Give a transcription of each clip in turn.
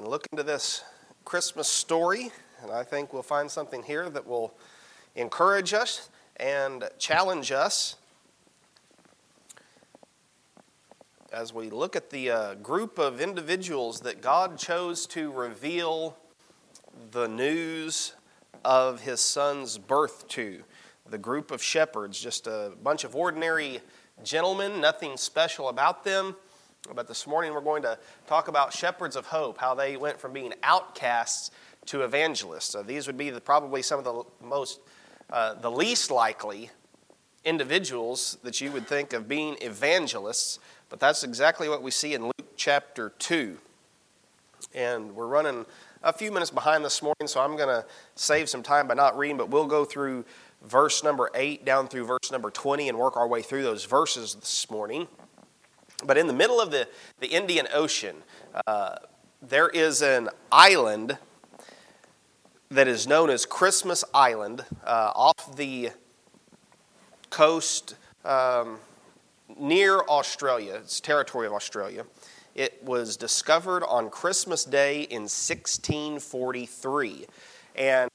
and look into this Christmas story. And I think we'll find something here that will encourage us and challenge us as we look at the uh, group of individuals that God chose to reveal the news of his son's birth to. The group of shepherds, just a bunch of ordinary gentlemen, nothing special about them. But this morning we're going to talk about shepherds of hope, how they went from being outcasts to evangelists. So these would be the, probably some of the most, uh, the least likely individuals that you would think of being evangelists, but that's exactly what we see in Luke chapter 2. And we're running a few minutes behind this morning, so I'm going to save some time by not reading, but we'll go through verse number 8 down through verse number 20 and work our way through those verses this morning. But in the middle of the, the Indian Ocean, uh, there is an island that is known as Christmas Island uh, off the coast um, near Australia. It's territory of Australia. It was discovered on Christmas Day in 1643. And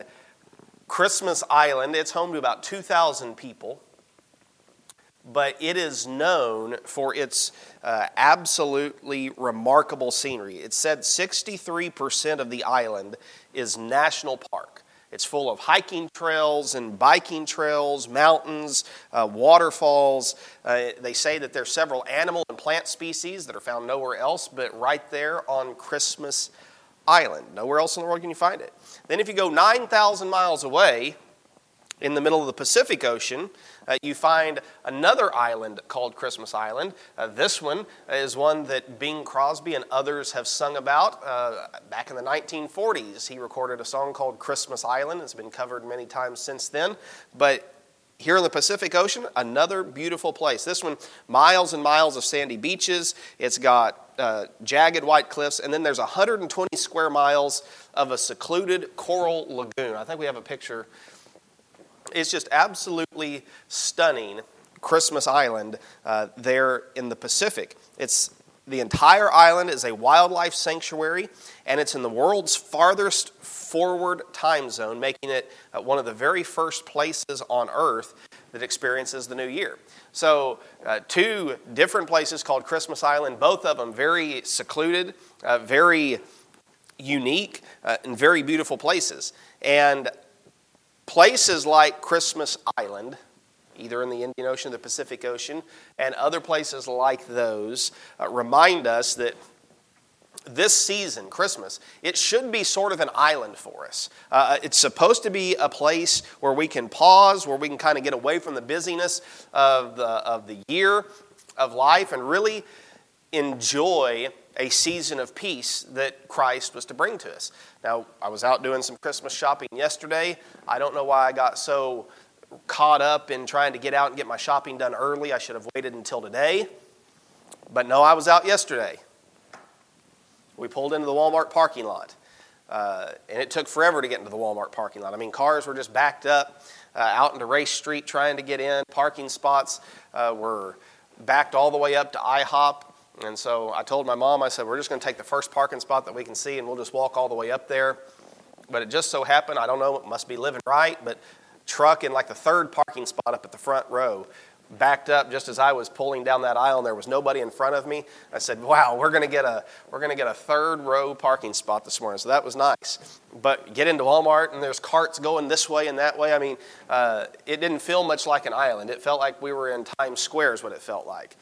Christmas Island, it's home to about 2,000 people but it is known for its uh, absolutely remarkable scenery. It said 63% of the island is national park. It's full of hiking trails and biking trails, mountains, uh, waterfalls. Uh, they say that there's several animal and plant species that are found nowhere else but right there on Christmas Island. Nowhere else in the world can you find it. Then, if you go 9,000 miles away, in the middle of the Pacific Ocean, uh, you find another island called Christmas Island. Uh, this one is one that Bing Crosby and others have sung about. Uh, back in the 1940s, he recorded a song called Christmas Island. It's been covered many times since then. But here in the Pacific Ocean, another beautiful place. This one, miles and miles of sandy beaches. It's got uh, jagged white cliffs, and then there's 120 square miles of a secluded coral lagoon. I think we have a picture it's just absolutely stunning Christmas Island uh, there in the Pacific. It's the entire island is a wildlife sanctuary, and it's in the world's farthest forward time zone, making it uh, one of the very first places on Earth that experiences the new year. So, uh, two different places called Christmas Island, both of them very secluded, uh, very unique, uh, and very beautiful places. And Places like Christmas Island, either in the Indian Ocean or the Pacific Ocean, and other places like those, uh, remind us that this season, Christmas, it should be sort of an island for us. Uh, it's supposed to be a place where we can pause, where we can kind of get away from the busyness of the, of the year of life and really enjoy a season of peace that Christ was to bring to us. Now, I was out doing some Christmas shopping yesterday. I don't know why I got so caught up in trying to get out and get my shopping done early. I should have waited until today. But no, I was out yesterday. We pulled into the Walmart parking lot. Uh, and it took forever to get into the Walmart parking lot. I mean, cars were just backed up uh, out into Race Street trying to get in. Parking spots uh, were backed all the way up to IHOP. And so I told my mom, I said, we're just going to take the first parking spot that we can see and we'll just walk all the way up there. But it just so happened, I don't know, it must be living right, but truck in like the third parking spot up at the front row backed up just as I was pulling down that aisle and there was nobody in front of me. I said, "Wow, we're going to get a we're going to get a third row parking spot this morning." So that was nice. But get into Walmart and there's carts going this way and that way. I mean, uh, it didn't feel much like an island. It felt like we were in Times Square is what it felt like.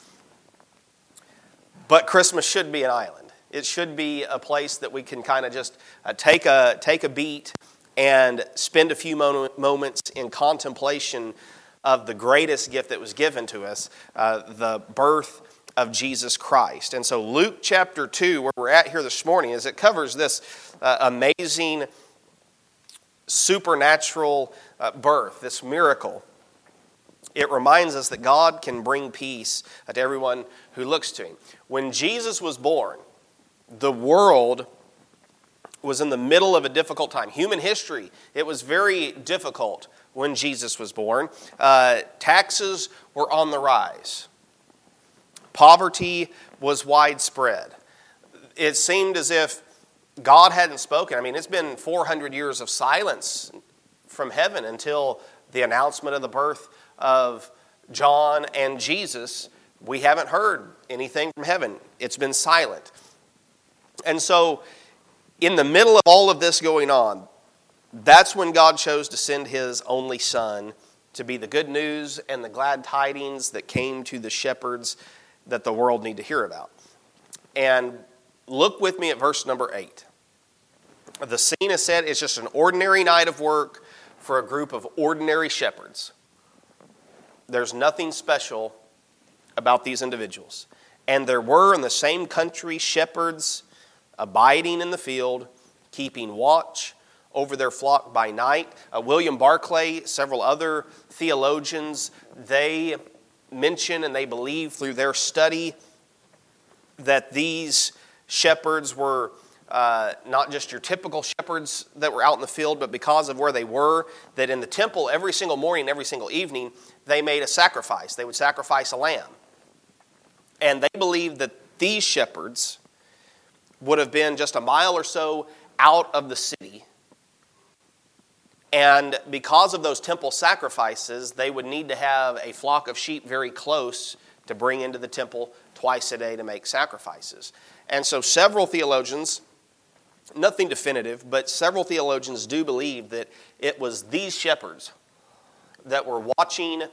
But Christmas should be an island. It should be a place that we can kind of just uh, take, a, take a beat and spend a few moments in contemplation of the greatest gift that was given to us uh, the birth of Jesus Christ. And so, Luke chapter 2, where we're at here this morning, is it covers this uh, amazing supernatural uh, birth, this miracle it reminds us that God can bring peace to everyone who looks to Him. When Jesus was born, the world was in the middle of a difficult time. Human history, it was very difficult when Jesus was born. Uh, taxes were on the rise, poverty was widespread. It seemed as if God hadn't spoken. I mean, it's been 400 years of silence from heaven until the announcement of the birth of John and Jesus. We haven't heard anything from heaven, it's been silent. And so, in the middle of all of this going on, that's when God chose to send his only son to be the good news and the glad tidings that came to the shepherds that the world need to hear about. And look with me at verse number 8. The scene is set, it's just an ordinary night of work for a group of ordinary shepherds. There's nothing special about these individuals. And there were in the same country shepherds abiding in the field, keeping watch over their flock by night. Uh, William Barclay, several other theologians, they mention and they believe through their study that these shepherds were uh, not just your typical shepherds that were out in the field, but because of where they were, that in the temple every single morning, every single evening, they made a sacrifice. They would sacrifice a lamb. And they believed that these shepherds would have been just a mile or so out of the city. And because of those temple sacrifices, they would need to have a flock of sheep very close to bring into the temple twice a day to make sacrifices. And so, several theologians, nothing definitive, but several theologians do believe that it was these shepherds that were watching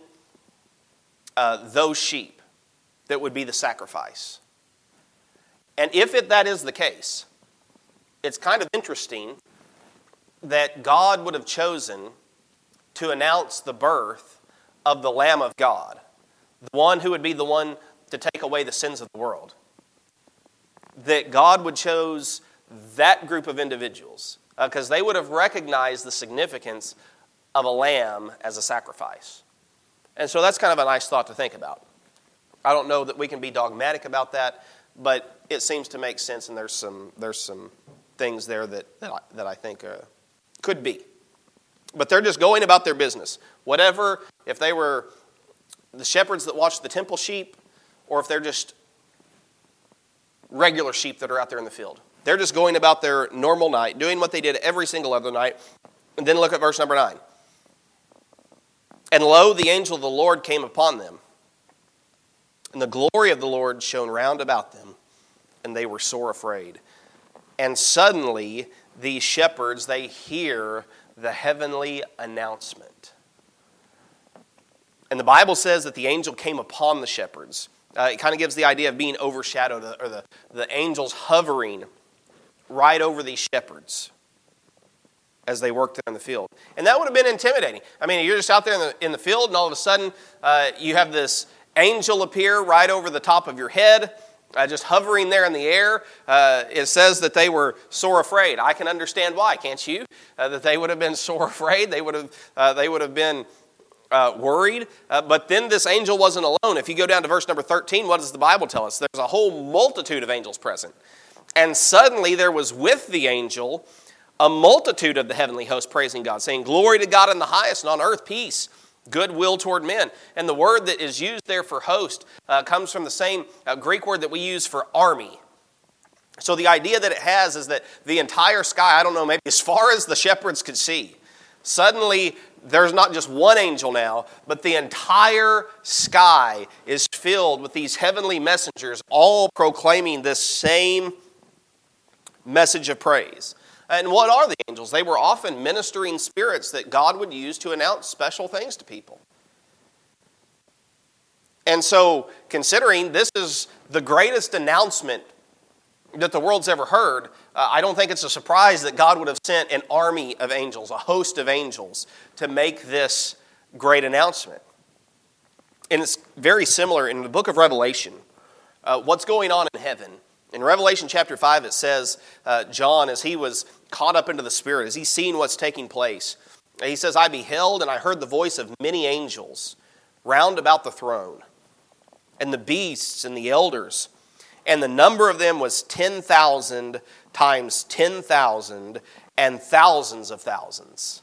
uh, those sheep that would be the sacrifice. And if it, that is the case, it's kind of interesting that God would have chosen to announce the birth of the Lamb of God, the one who would be the one to take away the sins of the world. That God would chose that group of individuals because uh, they would have recognized the significance of a lamb as a sacrifice. And so that's kind of a nice thought to think about. I don't know that we can be dogmatic about that, but it seems to make sense, and there's some, there's some things there that, that, I, that I think uh, could be. But they're just going about their business. Whatever, if they were the shepherds that watch the temple sheep, or if they're just regular sheep that are out there in the field. They're just going about their normal night, doing what they did every single other night. And then look at verse number 9. And lo, the angel of the Lord came upon them, and the glory of the Lord shone round about them, and they were sore afraid. And suddenly, these shepherds, they hear the heavenly announcement. And the Bible says that the angel came upon the shepherds. Uh, it kind of gives the idea of being overshadowed, or the, the angels hovering right over these shepherds as they worked in the field. And that would have been intimidating. I mean, you're just out there in the, in the field, and all of a sudden, uh, you have this angel appear right over the top of your head. Uh, just hovering there in the air. Uh, it says that they were sore afraid. I can understand why, can't you? Uh, that they would have been sore afraid. They would have, uh, they would have been uh, worried. Uh, but then this angel wasn't alone. If you go down to verse number 13, what does the Bible tell us? There's a whole multitude of angels present. And suddenly there was with the angel a multitude of the heavenly host praising God, saying, Glory to God in the highest, and on earth peace, goodwill toward men. And the word that is used there for host uh, comes from the same uh, Greek word that we use for army. So the idea that it has is that the entire sky, I don't know, maybe as far as the shepherds could see, suddenly there's not just one angel now, but the entire sky is filled with these heavenly messengers, all proclaiming this same message of praise. And what are the angels? They were often ministering spirits that God would use to announce special things to people. And so, considering this is the greatest announcement that the world's ever heard, uh, I don't think it's a surprise that God would have sent an army of angels, a host of angels, to make this great announcement. And it's very similar in the book of Revelation. Uh, what's going on in heaven in Revelation chapter 5, it says, uh, John, as he was caught up into the Spirit, as he's seen what's taking place, he says, I beheld and I heard the voice of many angels round about the throne, and the beasts and the elders, and the number of them was 10,000 times 10,000 and thousands of thousands,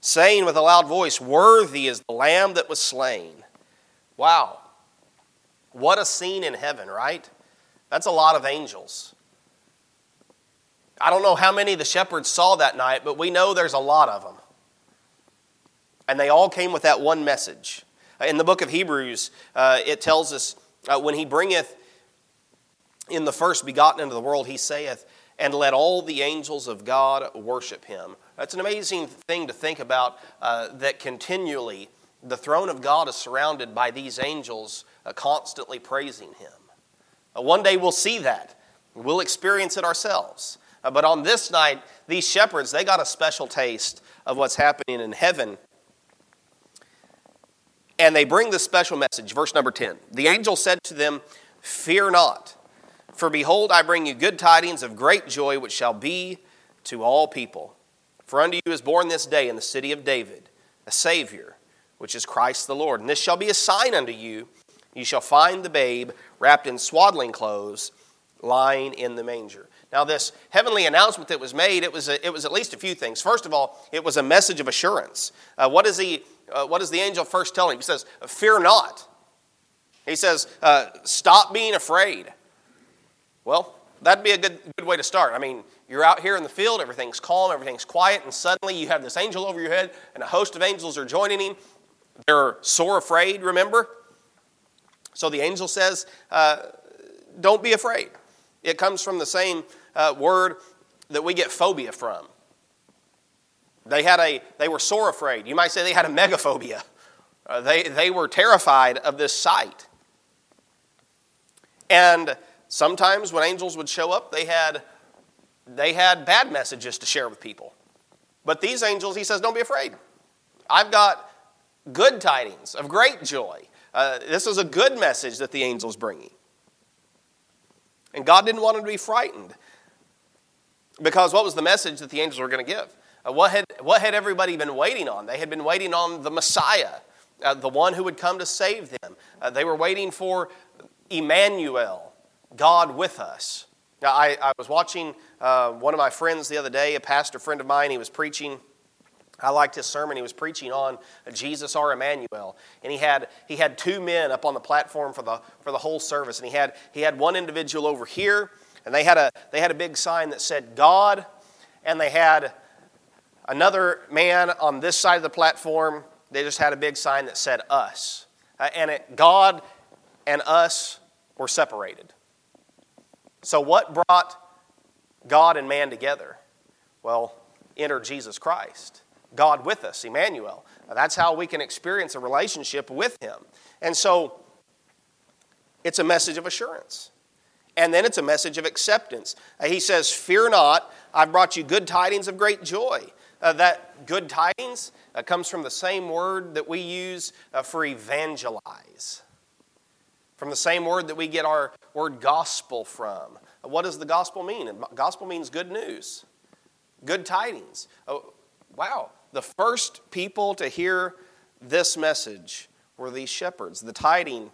saying with a loud voice, Worthy is the Lamb that was slain. Wow. What a scene in heaven, right? That's a lot of angels. I don't know how many the shepherds saw that night, but we know there's a lot of them. And they all came with that one message. In the book of Hebrews, uh, it tells us uh, when he bringeth in the first begotten into the world, he saith, and let all the angels of God worship him. That's an amazing thing to think about uh, that continually the throne of God is surrounded by these angels uh, constantly praising him. Uh, one day we'll see that. We'll experience it ourselves. Uh, but on this night, these shepherds, they got a special taste of what's happening in heaven. And they bring this special message, verse number 10. The angel said to them, Fear not, for behold, I bring you good tidings of great joy, which shall be to all people. For unto you is born this day in the city of David a Savior, which is Christ the Lord. And this shall be a sign unto you you shall find the babe wrapped in swaddling clothes, lying in the manger. Now, this heavenly announcement that was made, it was, a, it was at least a few things. First of all, it was a message of assurance. Uh, what, is he, uh, what does the angel first tell him? He says, Fear not. He says, uh, Stop being afraid. Well, that'd be a good, good way to start. I mean, you're out here in the field, everything's calm, everything's quiet, and suddenly you have this angel over your head, and a host of angels are joining him. They're sore afraid, remember? So the angel says, uh, Don't be afraid. It comes from the same uh, word that we get phobia from. They, had a, they were sore afraid. You might say they had a megaphobia. Uh, they, they were terrified of this sight. And sometimes when angels would show up, they had, they had bad messages to share with people. But these angels, he says, don't be afraid. I've got good tidings of great joy. Uh, this is a good message that the angel's bringing. And God didn't want them to be frightened. Because what was the message that the angels were going to give? Uh, what, had, what had everybody been waiting on? They had been waiting on the Messiah, uh, the one who would come to save them. Uh, they were waiting for Emmanuel, God with us. Now, I, I was watching uh, one of my friends the other day, a pastor friend of mine, he was preaching I liked his sermon. He was preaching on Jesus our Emmanuel. And he had, he had two men up on the platform for the, for the whole service. And he had, he had one individual over here, and they had, a, they had a big sign that said God, and they had another man on this side of the platform. They just had a big sign that said us. Uh, and it, God and us were separated. So, what brought God and man together? Well, enter Jesus Christ. God with us, Emmanuel. That's how we can experience a relationship with Him. And so it's a message of assurance. And then it's a message of acceptance. Uh, he says, Fear not, I've brought you good tidings of great joy. Uh, that good tidings uh, comes from the same word that we use uh, for evangelize, from the same word that we get our word gospel from. Uh, what does the gospel mean? Gospel means good news, good tidings. Wow, the first people to hear this message were these shepherds. The tiding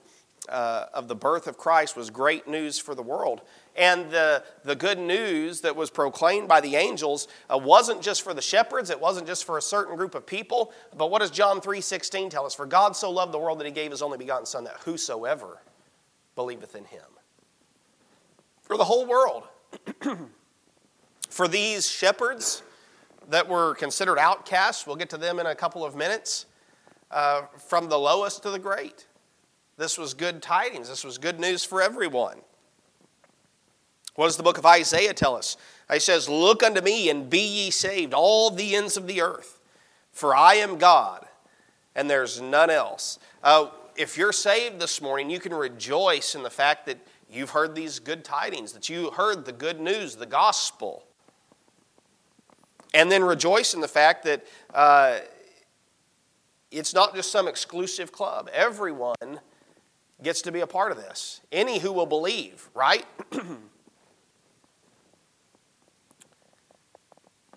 uh, of the birth of Christ was great news for the world. And the, the good news that was proclaimed by the angels uh, wasn't just for the shepherds, it wasn't just for a certain group of people. But what does John 3.16 tell us? For God so loved the world that he gave his only begotten Son, that whosoever believeth in him. For the whole world. for these shepherds, that were considered outcasts, we'll get to them in a couple of minutes, uh, from the lowest to the great. This was good tidings. This was good news for everyone. What does the book of Isaiah tell us? He says, Look unto me and be ye saved, all the ends of the earth, for I am God, and there's none else. Uh, if you're saved this morning, you can rejoice in the fact that you've heard these good tidings, that you heard the good news, the gospel. And then rejoice in the fact that uh, it's not just some exclusive club. Everyone gets to be a part of this. Any who will believe, right?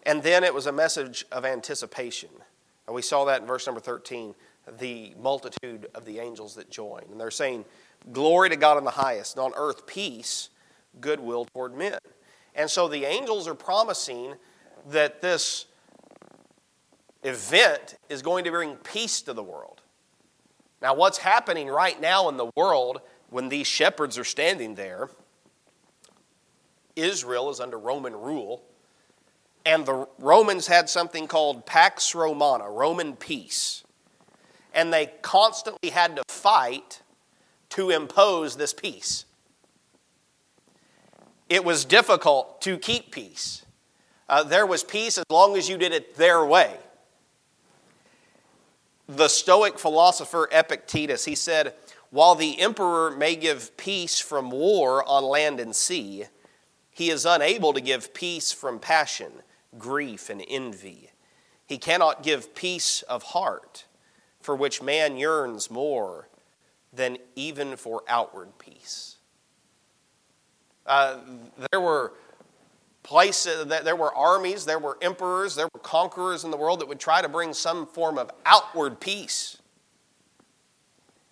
and then it was a message of anticipation. And we saw that in verse number 13 the multitude of the angels that join. And they're saying, Glory to God in the highest, and on earth peace, goodwill toward men. And so the angels are promising that this event is going to bring peace to the world. Now, what's happening right now in the world when these shepherds are standing there? Israel is under Roman rule. And the Romans had something called Pax Romana, Roman peace. And they constantly had to fight to impose this peace. It was difficult to keep peace. Uh, there was peace as long as you did it their way. The Stoic philosopher Epictetus, he said, While the emperor may give peace from war on land and sea, he is unable to give peace from passion grief, and envy. He cannot give peace of heart, for which man yearns more than even for outward peace. Uh, there were places, that there were armies, there were emperors, there were conquerors in the world that would try to bring some form of outward peace.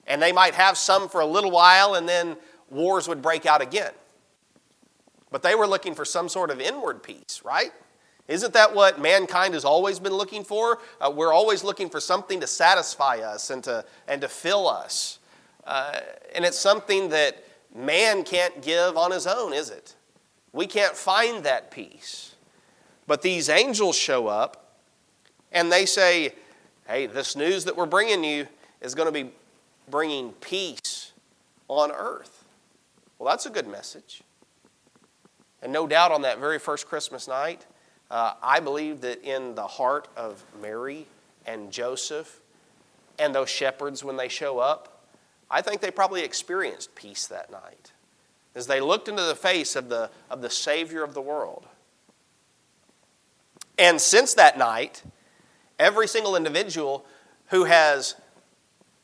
And they might have some for a little while, and then wars would break out again. But they were looking for some sort of inward peace, right? Isn't that what mankind has always been looking for? Uh, we're always looking for something to satisfy us and to, and to fill us. Uh, and it's something that man can't give on his own, is it? We can't find that peace. But these angels show up and they say, hey, this news that we're bringing you is going to be bringing peace on earth. Well, that's a good message. And no doubt on that very first Christmas night, uh, I believe that in the heart of Mary and Joseph and those shepherds when they show up, I think they probably experienced peace that night as they looked into the face of the, of the Savior of the world. And since that night, every single individual who has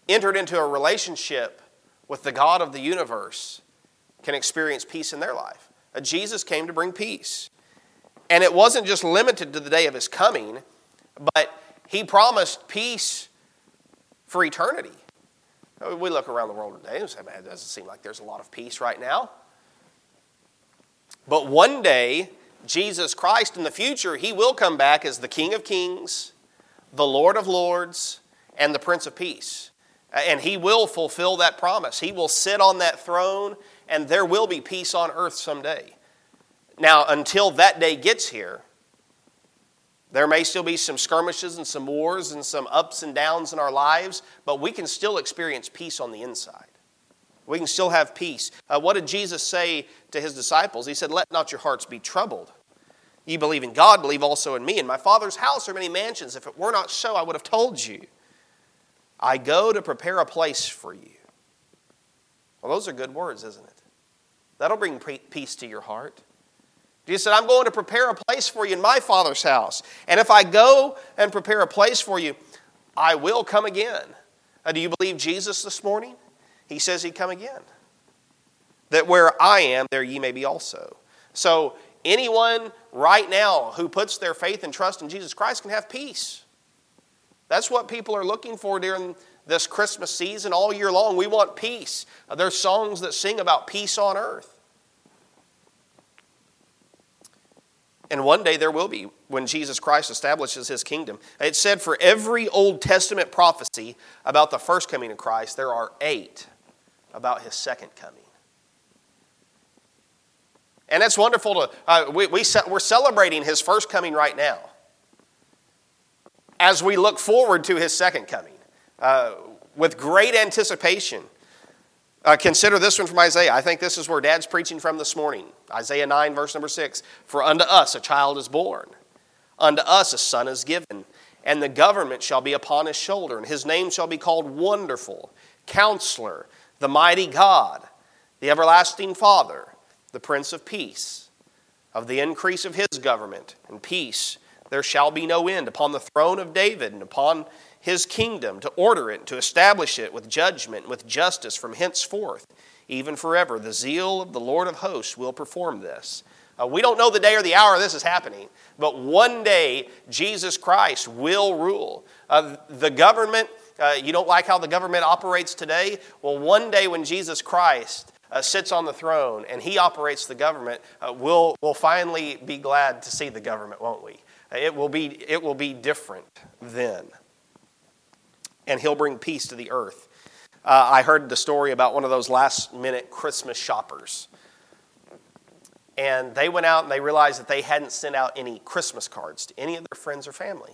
entered into a relationship with the God of the universe can experience peace in their life. Uh, Jesus came to bring peace. And it wasn't just limited to the day of his coming, but he promised peace for eternity. We look around the world today and say, man, it doesn't seem like there's a lot of peace right now. But one day, Jesus Christ in the future, he will come back as the King of Kings, the Lord of Lords, and the Prince of Peace. And he will fulfill that promise. He will sit on that throne, and there will be peace on earth someday. Now, until that day gets here, there may still be some skirmishes and some wars and some ups and downs in our lives, but we can still experience peace on the inside. We can still have peace. Uh, what did Jesus say to his disciples? He said, Let not your hearts be troubled. You believe in God, believe also in me. In my Father's house are many mansions. If it were not so, I would have told you. I go to prepare a place for you. Well, those are good words, isn't it? That'll bring peace to your heart. Jesus said, I'm going to prepare a place for you in my Father's house. And if I go and prepare a place for you, I will come again. Uh, do you believe Jesus this morning? He says he'd come again. That where I am, there ye may be also. So, anyone right now who puts their faith and trust in Jesus Christ can have peace. That's what people are looking for during this Christmas season all year long. We want peace. Uh, there's songs that sing about peace on earth. And one day there will be when Jesus Christ establishes his kingdom. It said for every Old Testament prophecy about the first coming of Christ, there are eight about his second coming. And it's wonderful to, uh, we, we, we're celebrating his first coming right now as we look forward to his second coming uh, with great anticipation. Uh, consider this one from Isaiah. I think this is where Dad's preaching from this morning. Isaiah 9, verse number 6. For unto us a child is born, unto us a son is given, and the government shall be upon his shoulder, and his name shall be called Wonderful, Counselor, the Mighty God, the Everlasting Father, the Prince of Peace. Of the increase of his government and peace there shall be no end upon the throne of David and upon his kingdom, to order it, to establish it with judgment, with justice from henceforth, even forever. The zeal of the Lord of hosts will perform this. Uh, we don't know the day or the hour this is happening, but one day Jesus Christ will rule. Uh, the government, uh, you don't like how the government operates today? Well, one day when Jesus Christ uh, sits on the throne and he operates the government, uh, we'll, we'll finally be glad to see the government, won't we? It will be, it will be different then and he'll bring peace to the earth. Uh, I heard the story about one of those last minute Christmas shoppers. and they went out and they realized that they hadn't sent out any Christmas cards to any of their friends or family.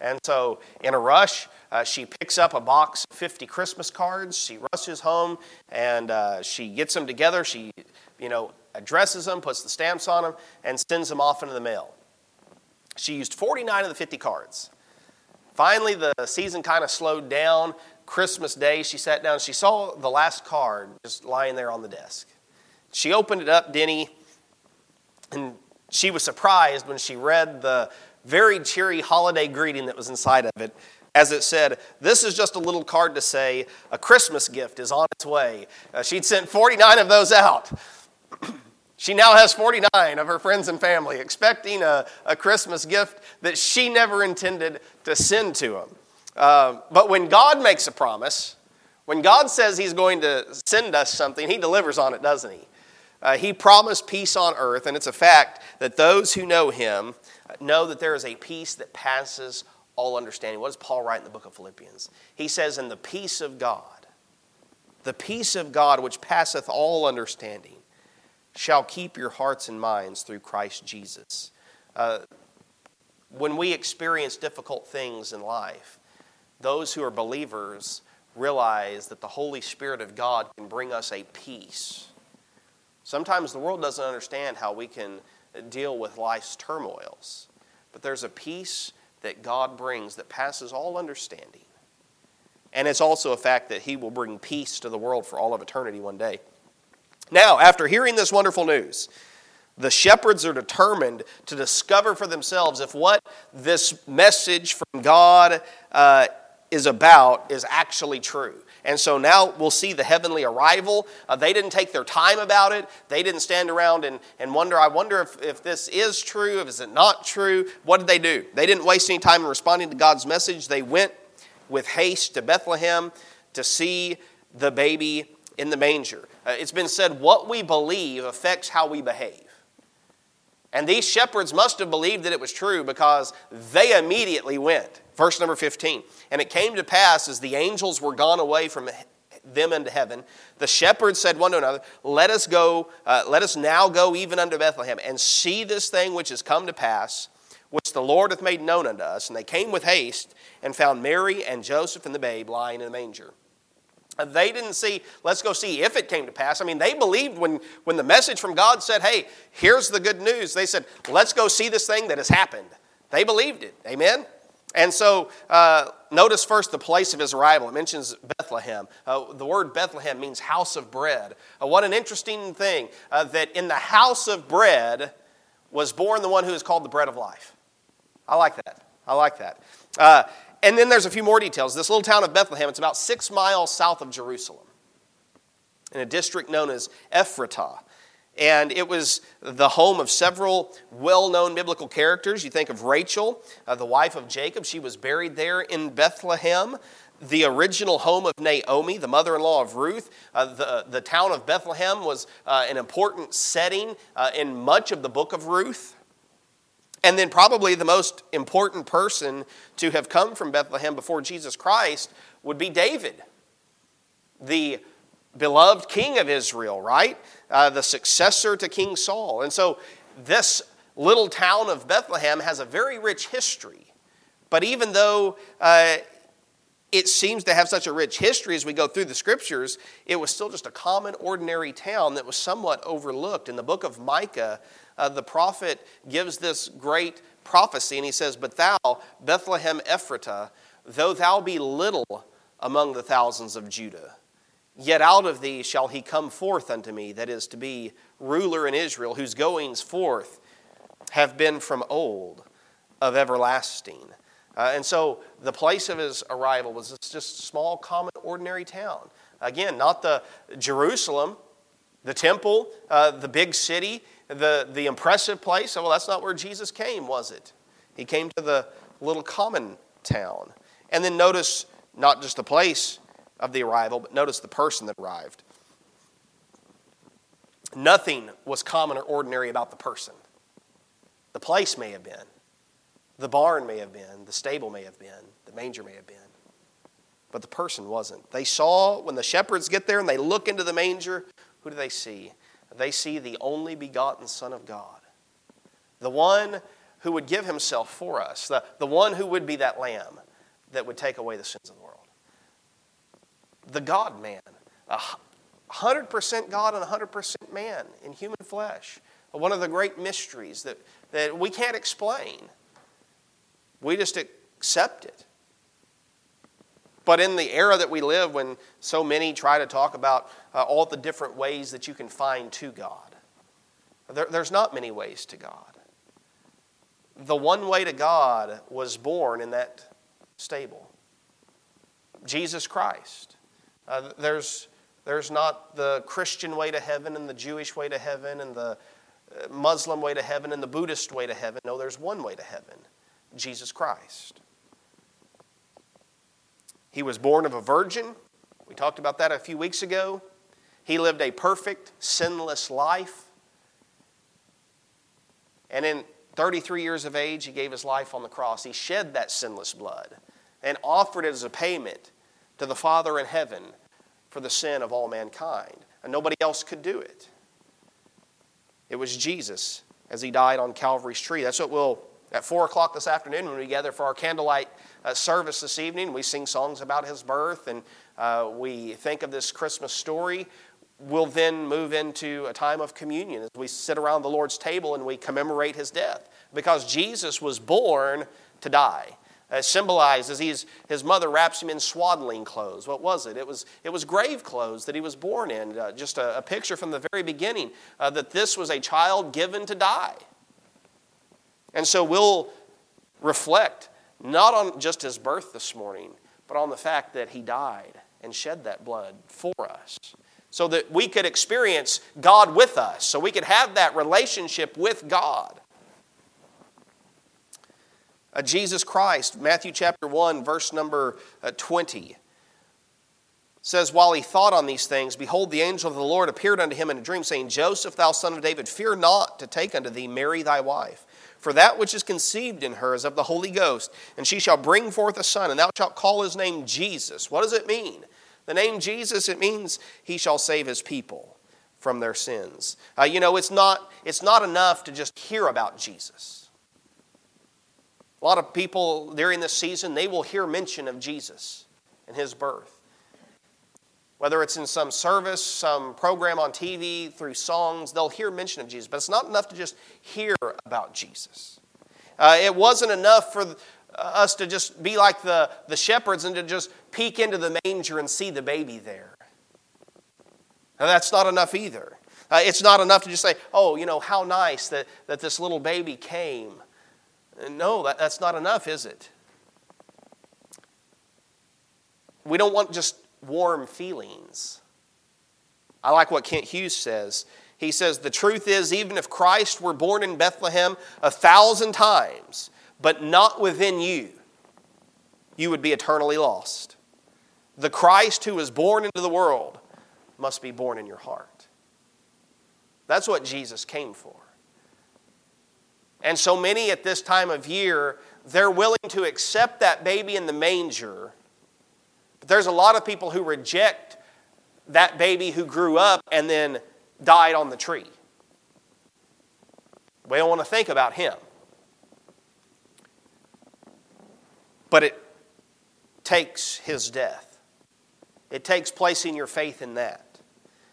And so, in a rush, uh, she picks up a box of 50 Christmas cards. She rushes home and uh, she gets them together. She, you know, addresses them, puts the stamps on them, and sends them off into the mail. She used 49 of the 50 cards. Finally, the season kind of slowed down. Christmas Day, she sat down. She saw the last card just lying there on the desk. She opened it up, Denny, and she was surprised when she read the very cheery holiday greeting that was inside of it. As it said, this is just a little card to say a Christmas gift is on its way. Uh, she'd sent 49 of those out. She now has 49 of her friends and family expecting a, a Christmas gift that she never intended to send to them. Uh, but when God makes a promise, when God says He's going to send us something, He delivers on it, doesn't He? Uh, he promised peace on earth, and it's a fact that those who know Him know that there is a peace that passes all understanding. What does Paul write in the book of Philippians? He says, In the peace of God, the peace of God which passeth all understanding, shall keep your hearts and minds through Christ Jesus. Uh, when we experience difficult things in life, those who are believers realize that the Holy Spirit of God can bring us a peace. Sometimes the world doesn't understand how we can deal with life's turmoils, but there's a peace that God brings that passes all understanding. And it's also a fact that He will bring peace to the world for all of eternity one day. Now, after hearing this wonderful news, the shepherds are determined to discover for themselves if what this message from God uh, is about is actually true. And so now we'll see the heavenly arrival. Uh, they didn't take their time about it. They didn't stand around and, and wonder, I wonder if, if this is true, if is it not true. What did they do? They didn't waste any time in responding to God's message. They went with haste to Bethlehem to see the baby in the manger. Uh, it's been said, what we believe affects how we behave. And these shepherds must have believed that it was true because they immediately went. Verse number 15. And it came to pass as the angels were gone away from them into heaven, the shepherds said one to another, Let us go, uh, let us now go even unto Bethlehem and see this thing which has come to pass, which the Lord hath made known unto us. And they came with haste and found Mary and Joseph and the babe lying in the manger. They didn't see, let's go see if it came to pass. I mean, they believed when, when the message from God said, hey, here's the good news. They said, let's go see this thing that has happened. They believed it. Amen? And so, uh, notice first the place of his arrival. It mentions Bethlehem. Uh, the word Bethlehem means house of bread. Uh, what an interesting thing uh, that in the house of bread was born the one who is called the bread of life. I like that. I like that. And then there's a few more details. This little town of Bethlehem, it's about six miles south of Jerusalem in a district known as Ephratah. And it was the home of several well known biblical characters. You think of Rachel, uh, the wife of Jacob. She was buried there in Bethlehem. The original home of Naomi, the mother in law of Ruth. Uh, the, the town of Bethlehem was uh, an important setting uh, in much of the book of Ruth. And then, probably the most important person to have come from Bethlehem before Jesus Christ would be David, the beloved king of Israel, right? Uh, the successor to King Saul. And so, this little town of Bethlehem has a very rich history. But even though uh, it seems to have such a rich history as we go through the scriptures, it was still just a common, ordinary town that was somewhat overlooked. In the book of Micah, uh, the prophet gives this great prophecy, and he says, But thou, Bethlehem Ephratah, though thou be little among the thousands of Judah, yet out of thee shall he come forth unto me, that is to be ruler in Israel, whose goings forth have been from old, of everlasting. Uh, and so the place of his arrival was this just small, common, ordinary town. Again, not the Jerusalem, the temple, uh, the big city the, the impressive place. Well, that's not where Jesus came, was it? He came to the little common town. And then notice not just the place of the arrival, but notice the person that arrived. Nothing was common or ordinary about the person. The place may have been, the barn may have been, the stable may have been, the manger may have been, but the person wasn't. They saw when the shepherds get there and they look into the manger, who do they see? They see the only begotten Son of God, the one who would give himself for us, the, the one who would be that lamb that would take away the sins of the world. The God man, 100% God and 100% man in human flesh. One of the great mysteries that, that we can't explain. We just accept it. But in the era that we live, when so many try to talk about uh, all the different ways that you can find to God, there, there's not many ways to God. The one way to God was born in that stable Jesus Christ. Uh, there's there's not the Christian way to heaven and the Jewish way to heaven and the uh, Muslim way to heaven and the Buddhist way to heaven. No, there's one way to heaven Jesus Christ. He was born of a virgin. We talked about that a few weeks ago. He lived a perfect, sinless life. And in 33 years of age, he gave his life on the cross. He shed that sinless blood and offered it as a payment to the Father in heaven for the sin of all mankind. And nobody else could do it. It was Jesus as he died on Calvary's tree. That's what we'll, at 4 o'clock this afternoon, when we gather for our candlelight uh, service this evening, we sing songs about his birth and uh, we think of this Christmas story. We'll then move into a time of communion as we sit around the Lord's table and we commemorate his death because Jesus was born to die uh, symbolized as he's, his mother wraps him in swaddling clothes. What was it? It was, it was grave clothes that he was born in. Uh, just a, a, picture from the very beginning uh, that this was a child given to die. And so we'll reflect not on just his birth this morning, but on the fact that he died and shed that blood for us so that we could experience God with us, so we could have that relationship with God. Uh, Jesus Christ, Matthew chapter 1, verse number uh, 20, says, While he thought on these things, behold, the angel of the Lord appeared unto him in a dream, saying, Joseph, thou son of David, fear not to take unto thee Mary thy wife. For that which is conceived in her is of the Holy Ghost, and she shall bring forth a son, and thou shalt call his name Jesus. What does it mean? The name Jesus, it means he shall save his people from their sins. Uh, you know, it's not, it's not enough to just hear about Jesus. A lot of people during this season, they will hear mention of Jesus and his birth. Whether it's in some service, some program on TV, through songs, they'll hear mention of Jesus. But it's not enough to just hear about Jesus. Uh, it wasn't enough for us to just be like the, the shepherds and to just peek into the manger and see the baby there. Now, that's not enough either. Uh, it's not enough to just say, oh, you know, how nice that, that this little baby came. No, that, that's not enough, is it? We don't want just warm feelings. I like what Kent Hughes says. He says, The truth is, even if Christ were born in Bethlehem a thousand times, but not within you, you would be eternally lost. The Christ who was born into the world must be born in your heart. That's what Jesus came for. And so many at this time of year, they're willing to accept that baby in the manger. There's a lot of people who reject that baby who grew up and then died on the tree. We don't want to think about him. But it takes his death, it takes placing your faith in that.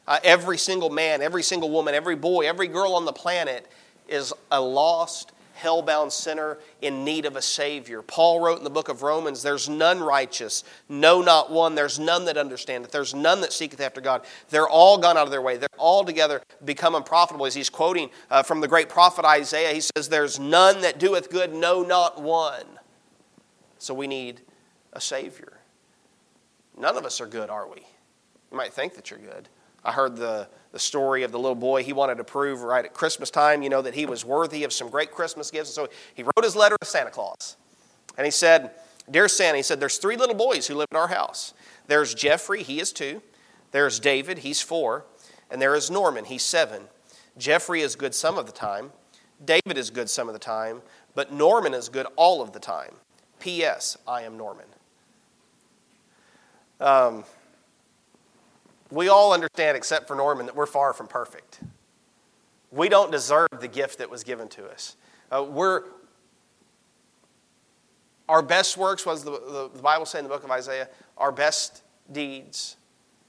Uh, every single man, every single woman, every boy, every girl on the planet is a lost, hell-bound sinner in need of a Savior. Paul wrote in the book of Romans, There's none righteous, no, not one. There's none that understandeth. There's none that seeketh after God. They're all gone out of their way. They're all together become unprofitable. As he's quoting uh, from the great prophet Isaiah, he says, There's none that doeth good, no, not one. So we need a Savior. None of us are good, are we? You might think that you're good. I heard the, the story of the little boy. He wanted to prove right at Christmas time, you know, that he was worthy of some great Christmas gifts. So he wrote his letter to Santa Claus. And he said, Dear Santa, he said, there's three little boys who live in our house. There's Jeffrey, he is two. There's David, he's four. And there is Norman, he's seven. Jeffrey is good some of the time. David is good some of the time. But Norman is good all of the time. P.S. I am Norman. Um, we all understand, except for Norman, that we're far from perfect. We don't deserve the gift that was given to us. Uh, we're, our best works, was the, the, Bible say in the book of Isaiah, our best deeds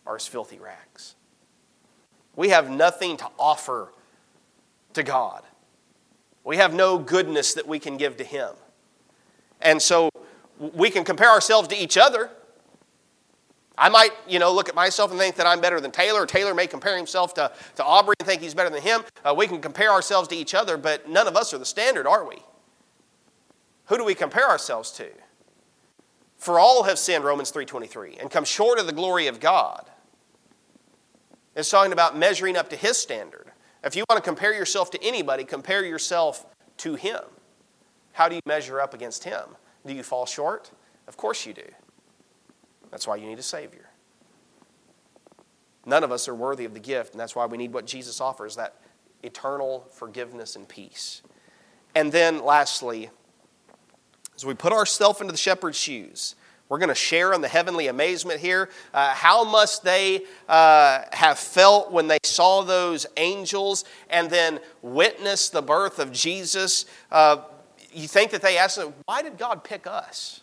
are as filthy rags. We have nothing to offer to God. We have no goodness that we can give to Him. And so we can compare ourselves to each other. I might, you know, look at myself and think that I'm better than Taylor. Taylor may compare himself to, to Aubrey and think he's better than him. Uh, we can compare ourselves to each other, but none of us are the standard, are we? Who do we compare ourselves to? For all have sinned, Romans 3.23, and come short of the glory of God. It's talking about measuring up to his standard. If you want to compare yourself to anybody, compare yourself to him. How do you measure up against him? Do you fall short? Of course you do. That's why you need a Savior. None of us are worthy of the gift, and that's why we need what Jesus offers that eternal forgiveness and peace. And then, lastly, as we put ourselves into the shepherd's shoes, we're going to share in the heavenly amazement here. Uh, how must they uh, have felt when they saw those angels and then witnessed the birth of Jesus? Uh, you think that they asked, why did God pick us?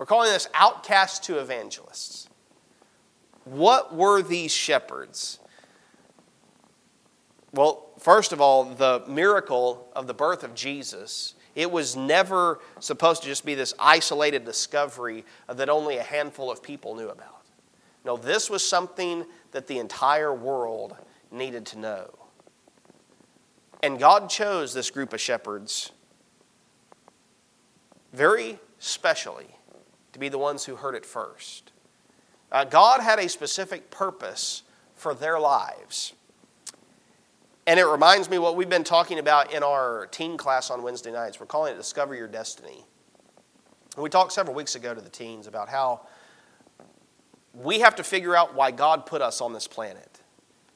We're calling this outcasts to evangelists. What were these shepherds? Well, first of all, the miracle of the birth of Jesus, it was never supposed to just be this isolated discovery that only a handful of people knew about. No, this was something that the entire world needed to know. And God chose this group of shepherds very specially to be the ones who heard it first. Uh, God had a specific purpose for their lives. And it reminds me what we've been talking about in our teen class on Wednesday nights. We're calling it Discover Your Destiny. And we talked several weeks ago to the teens about how we have to figure out why God put us on this planet.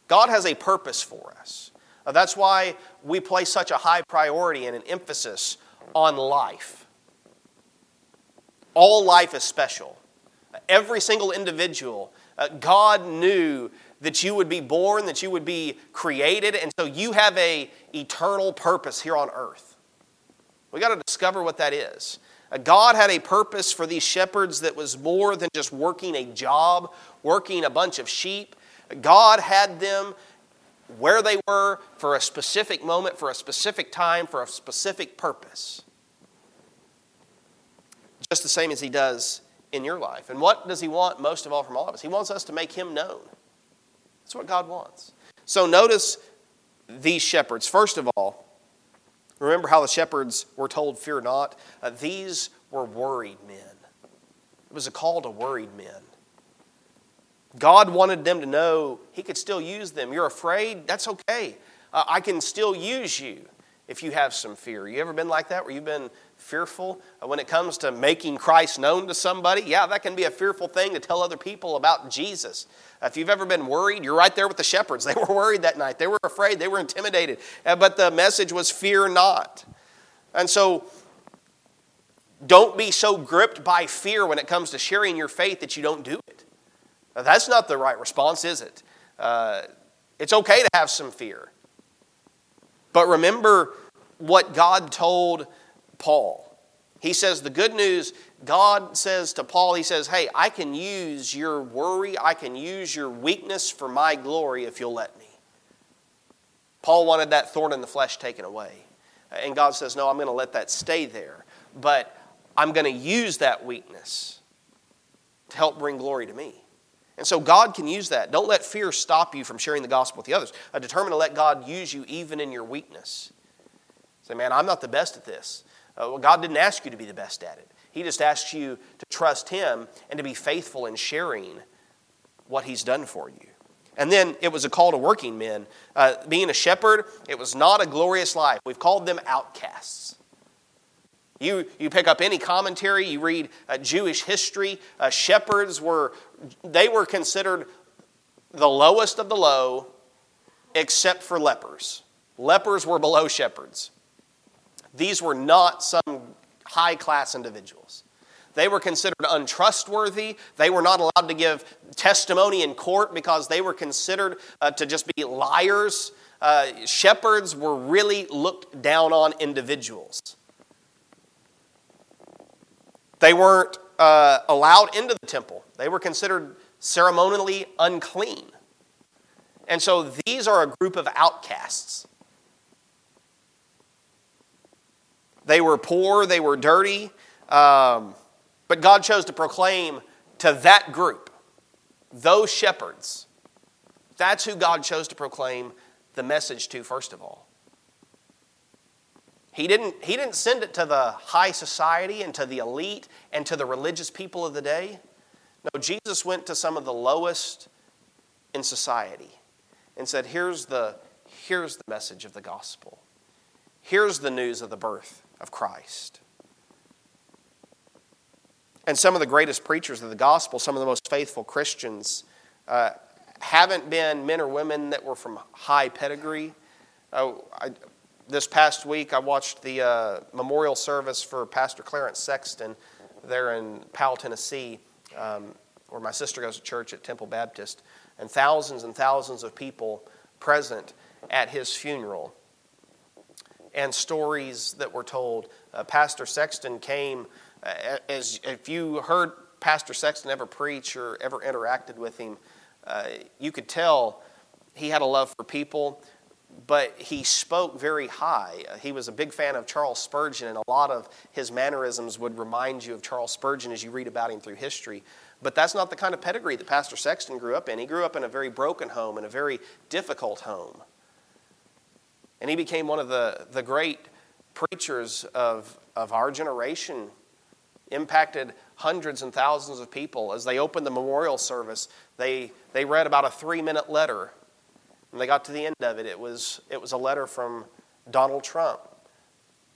God has a purpose for us. Uh, that's why we place such a high priority and an emphasis on life. All life is special. Every single individual, uh, God knew that you would be born, that you would be created, and so you have a eternal purpose here on earth. We got to discover what that is. Uh, God had a purpose for these shepherds that was more than just working a job, working a bunch of sheep. God had them where they were for a specific moment, for a specific time, for a specific purpose. Just the same as He does in your life. And what does He want most of all from all of us? He wants us to make Him known. That's what God wants. So notice these shepherds. First of all, remember how the shepherds were told, Fear not? Uh, these were worried men. It was a call to worried men. God wanted them to know He could still use them. You're afraid? That's okay. Uh, I can still use you if you have some fear. You ever been like that where you've been fearful uh, when it comes to making Christ known to somebody? Yeah, that can be a fearful thing to tell other people about Jesus. If you've ever been worried, you're right there with the shepherds. They were worried that night, they were afraid, they were intimidated. Uh, but the message was fear not. And so, don't be so gripped by fear when it comes to sharing your faith that you don't do it. That's not the right response, is it? Uh, it's okay to have some fear. But remember what God told Paul. He says, The good news, God says to Paul, He says, Hey, I can use your worry, I can use your weakness for my glory if you'll let me. Paul wanted that thorn in the flesh taken away. And God says, No, I'm going to let that stay there. But I'm going to use that weakness to help bring glory to me. And so God can use that. Don't let fear stop you from sharing the gospel with the others. I determine to let God use you even in your weakness. Say, man, I'm not the best at this. Uh, well, God didn't ask you to be the best at it. He just asked you to trust Him and to be faithful in sharing what He's done for you. And then it was a call to working men. Uh, being a shepherd, it was not a glorious life. We've called them outcasts. You, you pick up any commentary, you read uh, Jewish history, uh, shepherds were, they were considered the lowest of the low except for lepers. Lepers were below shepherds. These were not some high class individuals. They were considered untrustworthy. They were not allowed to give testimony in court because they were considered uh, to just be liars. uh, shepherds were really looked down on individuals. They weren't uh, allowed into the temple, they were considered ceremonially unclean. And so these are a group of outcasts. They were poor, they were dirty, um, but God chose to proclaim to that group, those shepherds. That's who God chose to proclaim the message to, first of all. He didn't, he didn't send it to the high society and to the elite and to the religious people of the day. No, Jesus went to some of the lowest in society and said, Here's the, here's the message of the gospel. Here's the news of the birth of Christ. And some of the greatest preachers of the gospel, some of the most faithful Christians, uh, haven't been men or women that were from high pedigree. Uh, I, this past week, I watched the uh, memorial service for Pastor Clarence Sexton there in Powell, Tennessee, um, where my sister goes to church at Temple Baptist, and thousands and thousands of people present at his funeral and stories that were told. Uh, Pastor Sexton came, uh, as if you heard Pastor Sexton ever preach or ever interacted with him, uh, you could tell he had a love for people, but he spoke very high. Uh, he was a big fan of Charles Spurgeon, and a lot of his mannerisms would remind you of Charles Spurgeon as you read about him through history. But that's not the kind of pedigree that Pastor Sexton grew up in. He grew up in a very broken home, in a very difficult home. And he became one of the, the great preachers of, of our generation, impacted hundreds and thousands of people. As they opened the memorial service, they, they read about a three minute letter. When they got to the end of it, it was, it was a letter from Donald Trump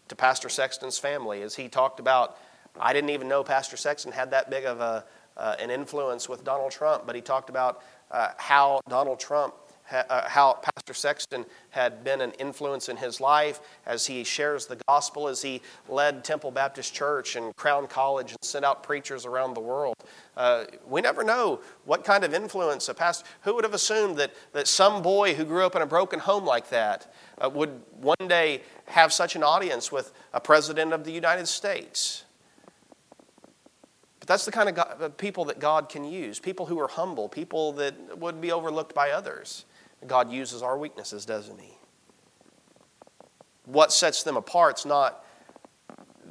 to Pastor Sexton's family as he talked about. I didn't even know Pastor Sexton had that big of a, uh, an influence with Donald Trump, but he talked about uh, how Donald Trump uh, how Pastor Sexton had been an influence in his life as he shares the gospel, as he led Temple Baptist Church and Crown College and sent out preachers around the world. Uh, we never know what kind of influence a pastor, who would have assumed that, that some boy who grew up in a broken home like that uh, would one day have such an audience with a president of the United States? But that's the kind of God, people that God can use people who are humble, people that would be overlooked by others. God uses our weaknesses, doesn't He? What sets them apart is not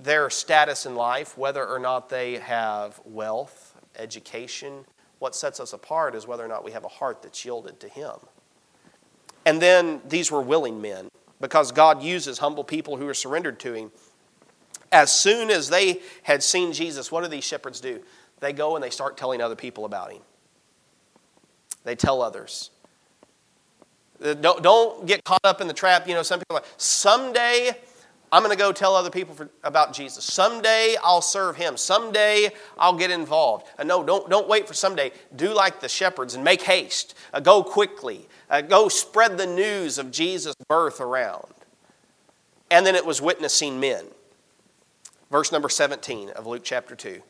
their status in life, whether or not they have wealth, education. What sets us apart is whether or not we have a heart that's yielded to Him. And then these were willing men because God uses humble people who are surrendered to Him. As soon as they had seen Jesus, what do these shepherds do? They go and they start telling other people about Him. They tell others. Uh, don't, don't get caught up in the trap. You know, some people are like, someday I'm going to go tell other people for, about Jesus. Someday I'll serve him. Someday I'll get involved. Uh, no, don't, don't wait for someday. Do like the shepherds and make haste. Uh, go quickly. Uh, go spread the news of Jesus' birth around. And then it was witnessing men. Verse number 17 of Luke chapter 2.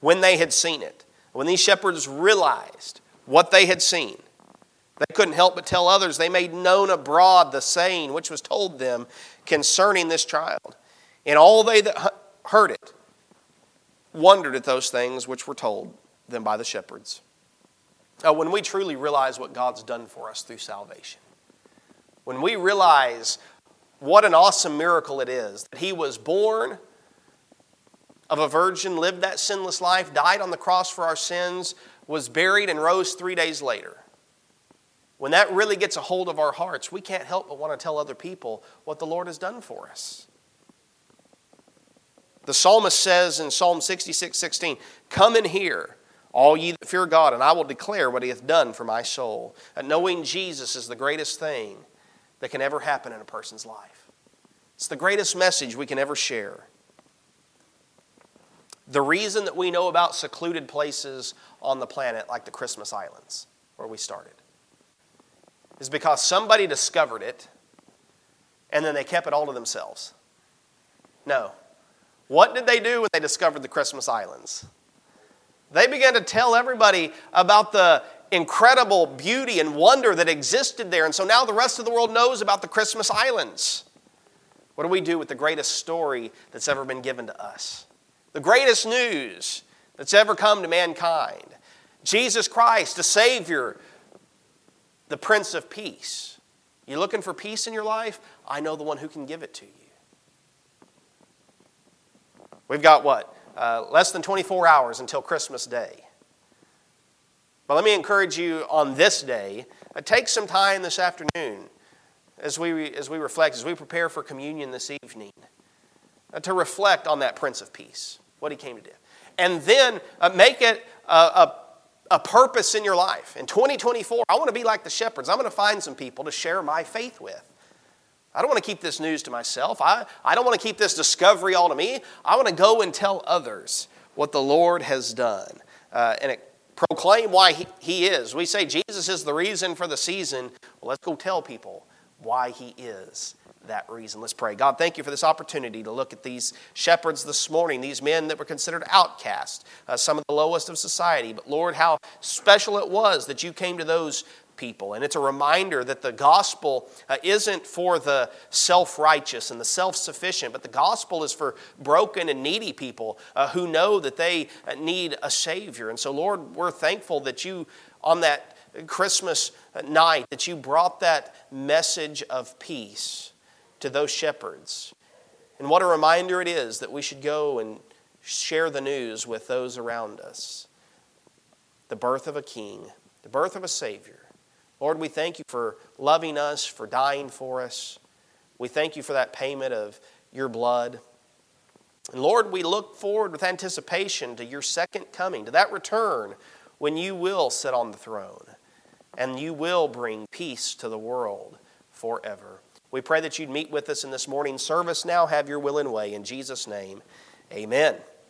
When they had seen it, when these shepherds realized what they had seen, they couldn't help but tell others. They made known abroad the saying which was told them concerning this child. And all they that heard it wondered at those things which were told them by the shepherds. Now, when we truly realize what God's done for us through salvation, when we realize what an awesome miracle it is that He was born of a virgin, lived that sinless life, died on the cross for our sins, was buried, and rose three days later when that really gets a hold of our hearts, we can't help but want to tell other people what the Lord has done for us. The psalmist says in Psalm 66 16, Come and hear, all ye that fear God, and I will declare what he hath done for my soul. And knowing Jesus is the greatest thing that can ever happen in a person's life. It's the greatest message we can ever share. The reason that we know about secluded places on the planet, like the Christmas Islands, where we started, is because somebody discovered it and then they kept it all to themselves. No. What did they do when they discovered the Christmas Islands? They began to tell everybody about the incredible beauty and wonder that existed there. And so now the rest of the world knows about the Christmas Islands. What do we do with the greatest story that's ever been given to us? The greatest news that's ever come to mankind. Jesus Christ, the Savior, the Prince of Peace. You're looking for peace in your life? I know the one who can give it to you. We've got what? Uh, less than 24 hours until Christmas Day. But let me encourage you on this day, uh, take some time this afternoon as we, as we reflect, as we prepare for communion this evening, uh, to reflect on that Prince of Peace, what he came to do. And then uh, make it a, a, purpose in your life. In 2024, I want to be like the shepherds. I'm going to find some people to share my faith with. I don't want to keep this news to myself. I, I don't want to keep this discovery all to me. I want to go and tell others what the Lord has done. Uh, and it proclaim why he, he is. We say Jesus is the reason for the season. Well, let's go tell people why he is that reason. Let's pray. God, thank you for this opportunity to look at these shepherds this morning, these men that were considered outcasts, uh, some of the lowest of society. But Lord, how special it was that you came to those people. And it's a reminder that the gospel uh, isn't for the self righteous and the self sufficient, but the gospel is for broken and needy people uh, who know that they uh, need a Savior. And so, Lord, we're thankful that you, on that Christmas night, that you brought that message of peace to those shepherds. And what a reminder it is that we should go and share the news with those around us. The birth of a king, the birth of a Savior. Lord, we thank you for loving us, for dying for us. We thank you for that payment of your blood. And Lord, we look forward with anticipation to your second coming, to that return when you will sit on the throne and you will bring peace to the world forever. We pray that you'd meet with us in this morning's service now. Have your will and way. In Jesus' name, amen.